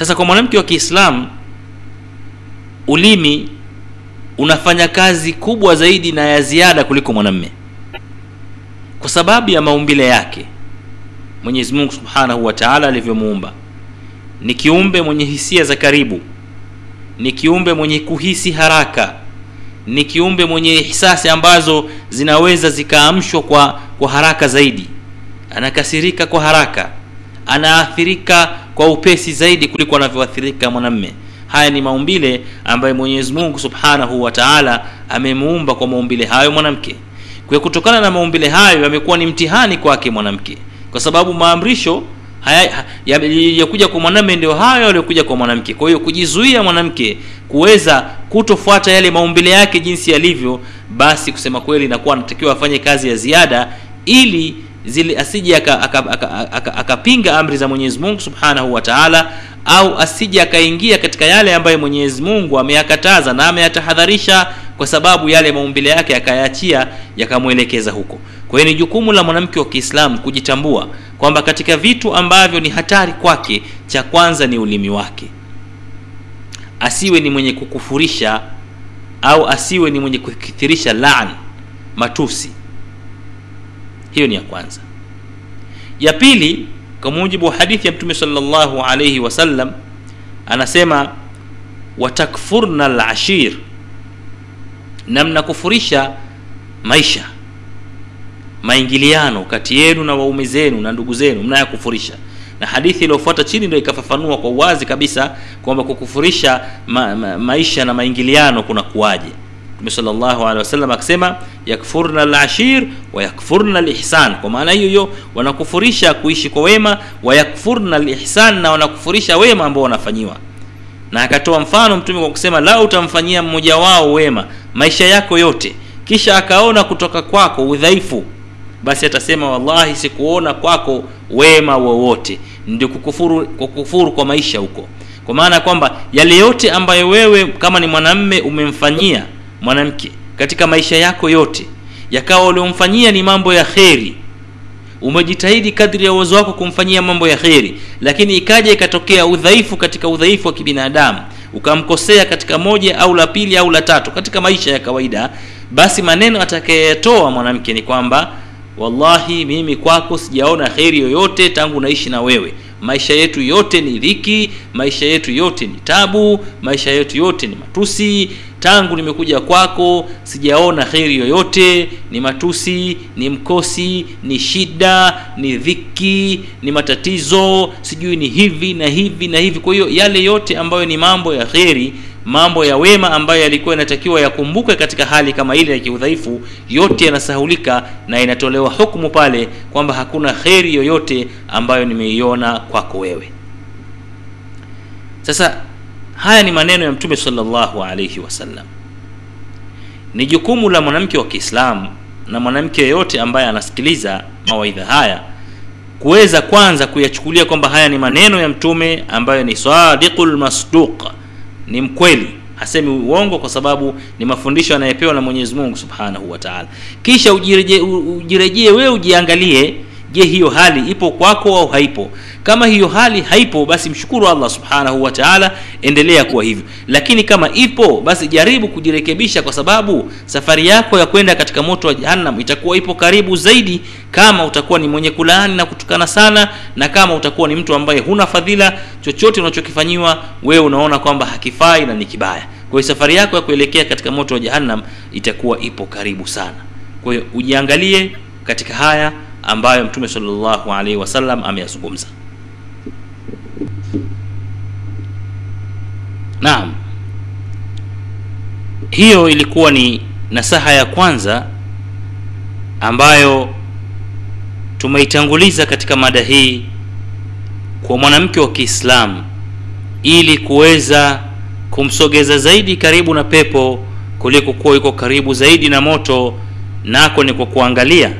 sasa kwa mwanamke wa kiislamu ulimi unafanya kazi kubwa zaidi na ya ziada kuliko mwanamme. Kwa sababu ya maumbile yake mwenyezi mungu subhanahu wa taala alivyomuumba. Ni kiumbe mwenye hisia za karibu ni kiumbe mwenye kuhisi haraka ni kiumbe mwenye hisasi ambazo zinaweza zikaamshwa kwa kwa haraka zaidi. Anakasirika kwa haraka anaathirika kwa upesi zaidi kuliko anavyoathirika mwanamme. Haya ni maumbile ambayo mwenyezi mungu subhanahu wa taala amemuumba kwa maumbile hayo mwanamke. Kwa kutokana na maumbile hayo yamekuwa ni mtihani kwake mwanamke. Kwa sababu maamrisho yaliyokuja kwa mwanamme ndio hayo yaliyokuja kwa mwanamke. Kwa hiyo kujizuia mwanamke kuweza kutofuata yale maumbile yake jinsi yalivyo basi kusema kweli inakuwa anatakiwa afanye kazi ya ziada ili zile asije akapinga amri za mwenyezi mungu subhanahu wa taala au asije akaingia katika yale ambayo mwenyezi mungu ameyakataza na ameyatahadharisha kwa sababu yale maumbile yake akayaachia yakamwelekeza huko. Kwa hiyo ni jukumu la mwanamke wa kiislamu kujitambua kwamba katika vitu ambavyo ni hatari kwake cha kwanza ni ulimi wake. Asiwe ni mwenye kukufurisha au asiwe ni mwenye kukithirisha lan matusi hiyo ni ya kwanza. Ya pili kwa mujibu wa hadithi ya mtume salllahu alaihi wasallam anasema watakfurna lashir na mnakufurisha maisha maingiliano kati yenu na waume zenu na ndugu zenu mnayakufurisha na hadithi iliyofuata chini ndio ikafafanua kwa uwazi kabisa kwamba kukufurisha ma, ma, maisha na maingiliano kuna kuwaje mtume wasallam akisema yakfurna lashir wa yakfurna kwa maana hiyo hiyo wanakufurisha kuishi kwa wema wa yakfurna na wanakufurisha wema ambao wanafanyiwa. Na akatoa mfano mtume kwa kusema lau utamfanyia mmoja wao wema maisha yako yote. Kisha akaona kutoka kwako udhaifu. Basi atasema wallahi sikuona kwako wema wowote. Ndio kukufuru, kukufuru kwa maisha huko. Kwa maana kwamba yale yote ambayo wewe kama ni mwanamme umemfanyia mwanamke katika maisha yako yote. Yakawa uliomfanyia ni mambo ya kheri. Umejitahidi kadri ya uwezo wako kumfanyia mambo ya kheri lakini ikaja ikatokea udhaifu katika udhaifu wa kibinadamu. Ukamkosea katika moja au la pili au la tatu katika maisha ya kawaida basi maneno atakayetoa mwanamke ni kwamba wallahi mimi kwako sijaona kheri yoyote tangu naishi na wewe. Maisha yetu yote ni dhiki maisha yetu yote ni tabu maisha yetu yote ni matusi. Tangu nimekuja kwako sijaona kheri yoyote. Ni matusi ni mkosi ni shida ni dhiki ni matatizo. Sijui ni hivi na hivi na hivi. Kwa hiyo yale yote ambayo ni mambo ya kheri mambo ya wema ambayo yalikuwa yanatakiwa yakumbukwe katika hali kama ile ya kiudhaifu yote yanasahulika na inatolewa hukumu pale kwamba hakuna kheri yoyote ambayo nimeiona kwako wewe. Sasa haya ni maneno ya mtume salllahu alaihi wasallam. Ni jukumu la mwanamke wa kiislamu na mwanamke yeyote ambaye anasikiliza mawaidha haya kuweza kwanza kuyachukulia kwamba haya ni maneno ya mtume ambayo ni sadiqu masduq ni mkweli. Hasemi uongo kwa sababu ni mafundisho anayepewa na mwenyezi mungu subhanahu wa taala. Kisha ujirejee wewe ujiangalie je hiyo hali ipo kwako au haipo? Kama hiyo hali haipo basi mshukuru allah subhanahu wa taala endelea kuwa hivyo. Lakini kama ipo basi jaribu kujirekebisha kwa sababu safari yako ya kwenda katika moto wa jahannam itakuwa ipo karibu zaidi kama utakuwa ni mwenye kulaani na kutukana sana na kama utakuwa ni mtu ambaye huna fadhila chochote unachokifanyiwa wewe unaona kwamba hakifai na ni kibaya. Kwa hiyo safari yako ya kuelekea katika moto wa jahannam itakuwa ipo karibu sana. Kwa hiyo ujiangalie katika haya ambayo mtume salllahu alaihi wasallam ameyazungumza. Naam. Hiyo ilikuwa ni nasaha ya kwanza ambayo tumeitanguliza katika mada hii kwa mwanamke wa kiislamu ili kuweza kumsogeza zaidi karibu na pepo kuliko kuwa yuko karibu zaidi na moto nako ni kwa kuangalia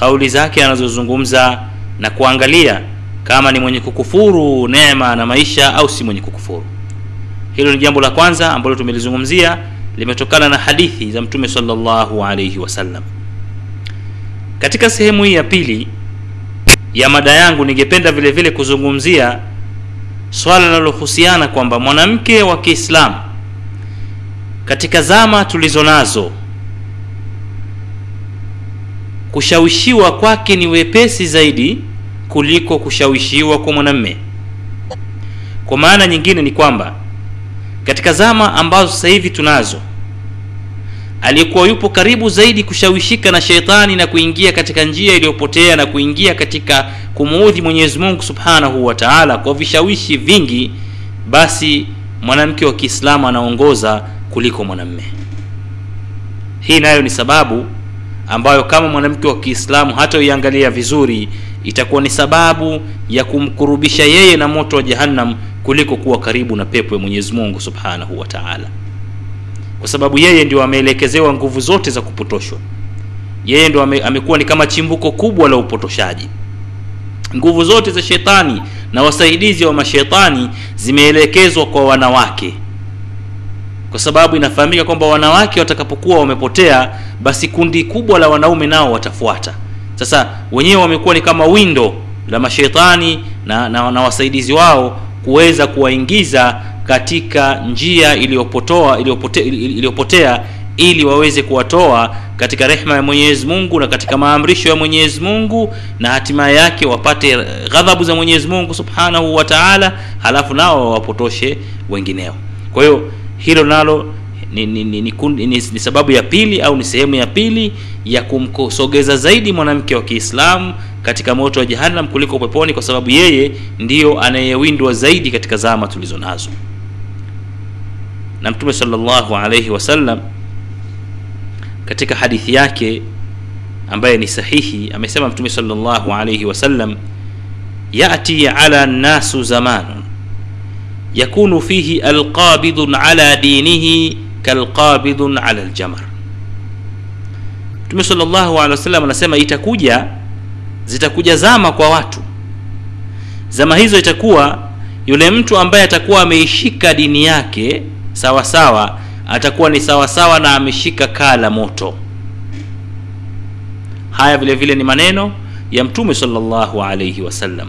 kauli zake anazozungumza na kuangalia kama ni mwenye kukufuru neema na maisha au si mwenye kukufuru. Hilo ni jambo la kwanza ambalo tumelizungumzia limetokana na hadithi za mtume salllahu alaihi wasallam katika sehemu hii ya pili ya mada yangu ningependa vile vile kuzungumzia swala linalohusiana kwamba mwanamke wa Kiislamu katika zama tulizo nazo kushawishiwa kwake ni wepesi zaidi kuliko kushawishiwa kwa mwanamme. Kwa maana nyingine ni kwamba katika zama ambazo sasa hivi tunazo, aliyekuwa yupo karibu zaidi kushawishika na sheitani na kuingia katika njia iliyopotea na kuingia katika kumuudhi Mwenyezi Mungu Subhanahu wa Ta'ala kwa vishawishi vingi, basi mwanamke wa Kiislamu anaongoza kuliko mwanamme. Hii nayo ni sababu ambayo kama mwanamke wa Kiislamu hatoiangalia vizuri itakuwa ni sababu ya kumkurubisha yeye na moto wa Jahannam kuliko kuwa karibu na pepo ya Mwenyezi Mungu Subhanahu wa Ta'ala, kwa sababu yeye ndio ameelekezewa nguvu zote za kupotoshwa. Yeye ndio ame, amekuwa ni kama chimbuko kubwa la upotoshaji. Nguvu zote za shetani na wasaidizi wa mashetani zimeelekezwa kwa wanawake kwa sababu inafahamika kwamba wanawake watakapokuwa wamepotea, basi kundi kubwa la wanaume nao watafuata. Sasa wenyewe wamekuwa ni kama windo la mashetani na, na, na wasaidizi wao kuweza kuwaingiza katika njia iliyopotoa iliyopotea, iliyopotea ili waweze kuwatoa katika rehma ya Mwenyezi Mungu na katika maamrisho ya Mwenyezi Mungu na hatimaye yake wapate ghadhabu za Mwenyezi Mungu Subhanahu wa Ta'ala, halafu nao wawapotoshe wengineo. Kwa hiyo hilo nalo ni, ni, ni, ni, ni, ni, sababu ya pili au ni sehemu ya pili ya kumsogeza zaidi mwanamke wa Kiislamu katika moto wa Jahannam kuliko peponi, kwa sababu yeye ndiyo anayewindwa zaidi katika zama tulizo nazo. Na Mtume sallallahu alayhi wasallam katika hadithi yake ambaye ni sahihi amesema Mtume sallallahu alayhi wasallam, yati ala nnasu zamanun yakunu fihi alqabidun ala dinihi kalqabidun ala aljamar. Mtume sallallahu alaihi wasallam anasema itakuja, zitakuja zama kwa watu. Zama hizo itakuwa yule mtu ambaye atakuwa ameishika dini yake sawa sawa, atakuwa ni sawa sawa na ameshika kaa la moto. Haya vile vile ni maneno ya Mtume sallallahu alaihi wasallam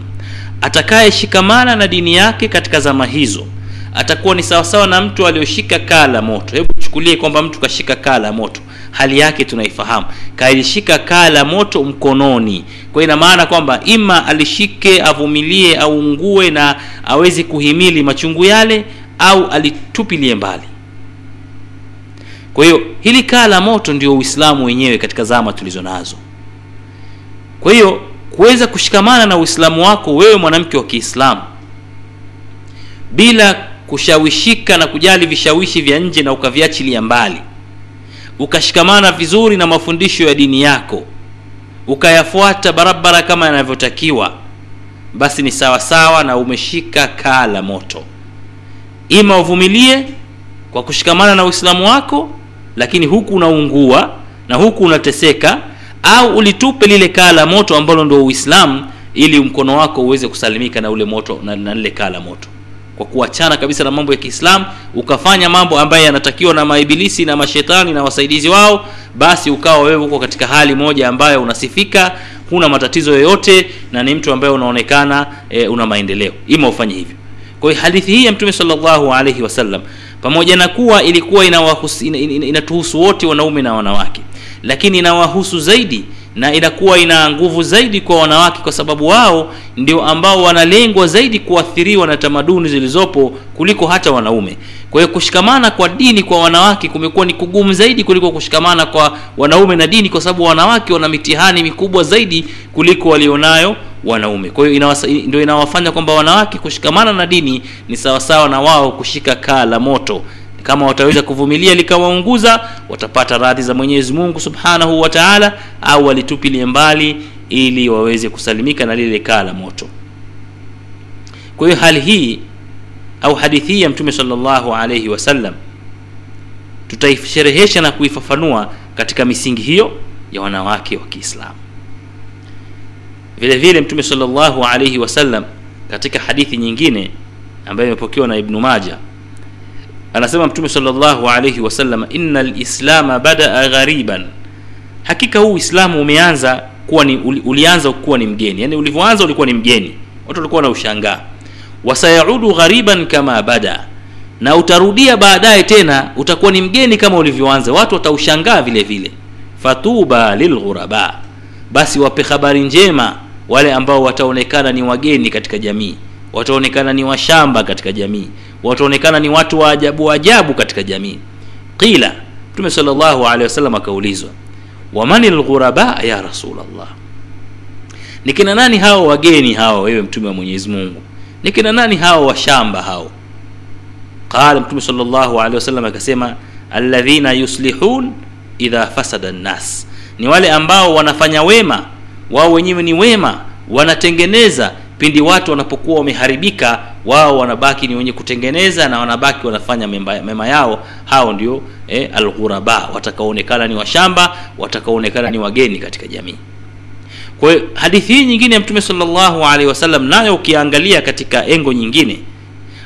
atakayeshikamana na dini yake katika zama hizo atakuwa ni sawasawa na mtu aliyoshika kaa la moto. Hebu chukulie kwamba mtu kashika kaa la moto, hali yake tunaifahamu, kalishika kaa la moto mkononi. Kwa ina maana kwamba ima alishike, avumilie, aungue na awezi kuhimili machungu yale, au alitupilie mbali. Kwa hiyo hili kaa la moto ndio Uislamu wenyewe katika zama tulizo nazo. Kwa hiyo kuweza kushikamana na Uislamu wako wewe mwanamke wa Kiislamu bila kushawishika na kujali vishawishi vya nje na ukaviachilia mbali, ukashikamana vizuri na mafundisho ya dini yako, ukayafuata barabara kama yanavyotakiwa, basi ni sawa sawa na umeshika kaa la moto. Ima uvumilie kwa kushikamana na Uislamu wako, lakini huku unaungua na huku unateseka au ulitupe lile kaa la moto ambalo ndio Uislamu, ili mkono wako uweze kusalimika na ule moto na, na lile kaa la moto, kwa kuachana kabisa na mambo ya Kiislamu, ukafanya mambo ambayo yanatakiwa na maibilisi na mashetani na wasaidizi wao, basi ukawa wewe uko katika hali moja ambayo unasifika, huna matatizo yoyote na ni mtu ambaye unaonekana e, una maendeleo. Ima ufanye hivyo. Kwa hiyo hadithi hii ya Mtume salllahu alaihi wasallam pamoja na kuwa ilikuwa inatuhusu ina, ina, inatuhusu wote wanaume na wanawake lakini inawahusu zaidi na inakuwa ina nguvu zaidi kwa wanawake, kwa sababu wao ndio ambao wanalengwa zaidi kuathiriwa na tamaduni zilizopo kuliko hata wanaume. Kwa hiyo kushikamana kwa dini kwa wanawake kumekuwa ni kugumu zaidi kuliko kushikamana kwa wanaume na dini, kwa sababu wanawake wana mitihani mikubwa zaidi kuliko walionayo wanaume. Kwa hiyo ndio inawafanya kwamba wanawake kushikamana na dini ni sawasawa na wao kushika kaa la moto kama wataweza kuvumilia likawaunguza, watapata radhi za Mwenyezi Mungu Subhanahu wa Ta'ala, au walitupilie mbali ili waweze kusalimika na lile kaa la moto. Kwa hiyo hali hii au hadithi hii ya Mtume salllahu alaihi wasallam tutaisherehesha na kuifafanua katika misingi hiyo ya wanawake wa Kiislamu. Vile vile Mtume salllahu alaihi wasallam katika hadithi nyingine ambayo imepokewa na ibnu Majah anasema Mtume sallallahu alaihi wasallam, innal lislama badaa ghariban, hakika huu Uislamu umeanza kuwa ni ulianza kuwa ni mgeni. Yani ulivyoanza ulikuwa ni mgeni, watu walikuwa na ushangaa. wasayaudu ghariban kama bada. Na utarudia baadaye tena utakuwa ni mgeni kama ulivyoanza. Watu wataushangaa vile vile. Fatuba lilghuraba basi wape habari njema wale ambao wataonekana ni wageni katika jamii wataonekana ni washamba katika jamii. Wataonekana ni watu wa ajabu ajabu katika jamii. Qila mtume salllahu alehi wasallam akaulizwa waman lghuraba ya rasulllah ni nani hao wageni hao wewe mtume wa mwenyezi mungu? Ni nani hao washamba hao? Qala mtume salllahu alehi wasallam akasema alladhina yuslihun idha fasada nnas ni wale ambao wanafanya wema wao wenyewe ni wema wanatengeneza pindi watu wanapokuwa wameharibika wao wanabaki ni wenye kutengeneza na wanabaki wanafanya mema, mema yao. Hao ndio eh, alghuraba watakaoonekana ni washamba watakaoonekana ni wageni katika jamii. Kwa hiyo hadithi hii nyingine ya mtume salllahu alehi wasallam nayo ukiangalia katika engo nyingine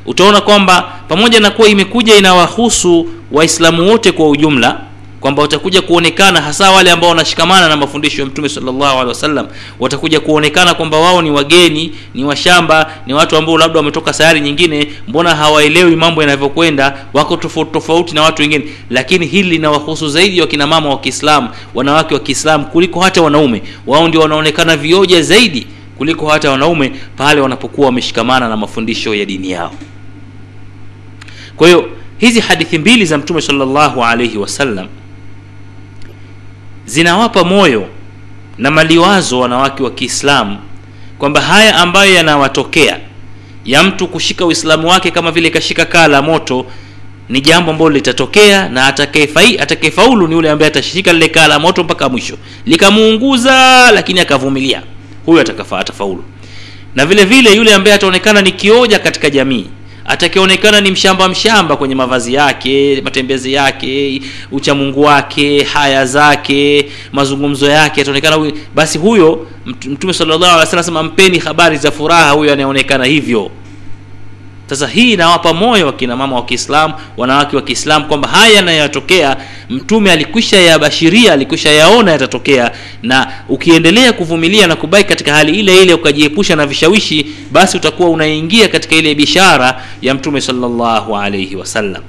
utaona kwamba pamoja na kuwa imekuja inawahusu waislamu wote kwa ujumla kwamba watakuja kuonekana hasa wale ambao wanashikamana na mafundisho ya mtume sallallahu watakuja kuonekana kwamba wao ni wageni ni washamba ni watu ambao labda wametoka sayari nyingine mbona hawaelewi mambo yanavyokwenda wako tofauti tofauti na watu wengine. Lakini hili linawahusu zaidi wakina mama wa kiislamu wanawake wa kiislamu kuliko hata wanaume. Wao ndio wanaonekana vioja zaidi kuliko hata wanaume pale wanapokuwa wameshikamana na mafundisho ya dini yao. Kwa hiyo hizi hadithi mbili za mtume sallallahu alaihi wasallam zinawapa moyo na maliwazo wanawake wa kiislamu kwamba haya ambayo yanawatokea ya mtu kushika uislamu wake kama vile kashika kaa la moto ni jambo ambalo litatokea na atakayefaulu ni yule ambaye atashika lile kaa la moto mpaka mwisho. Likamuunguza lakini akavumilia. Huyo atakafa atafaulu. Na vile vile yule ambaye ataonekana ni kioja katika jamii atakionekana ni mshamba mshamba kwenye mavazi yake matembezi yake uchamungu wake haya zake mazungumzo yake ataonekana basi huyo mtume sallallahu mpeni habari za furaha huyo anayeonekana hivyo. Sasa hii inawapa moyo wakina mama wa kiislamu wanawake wa kiislamu kwamba haya yanayotokea mtume alikwisha yabashiria alikwisha yaona yatatokea. Na ukiendelea kuvumilia na kubaki katika hali ile ile ukajiepusha na vishawishi basi utakuwa unaingia katika ile bishara ya mtume sallallahu alaihi wasallam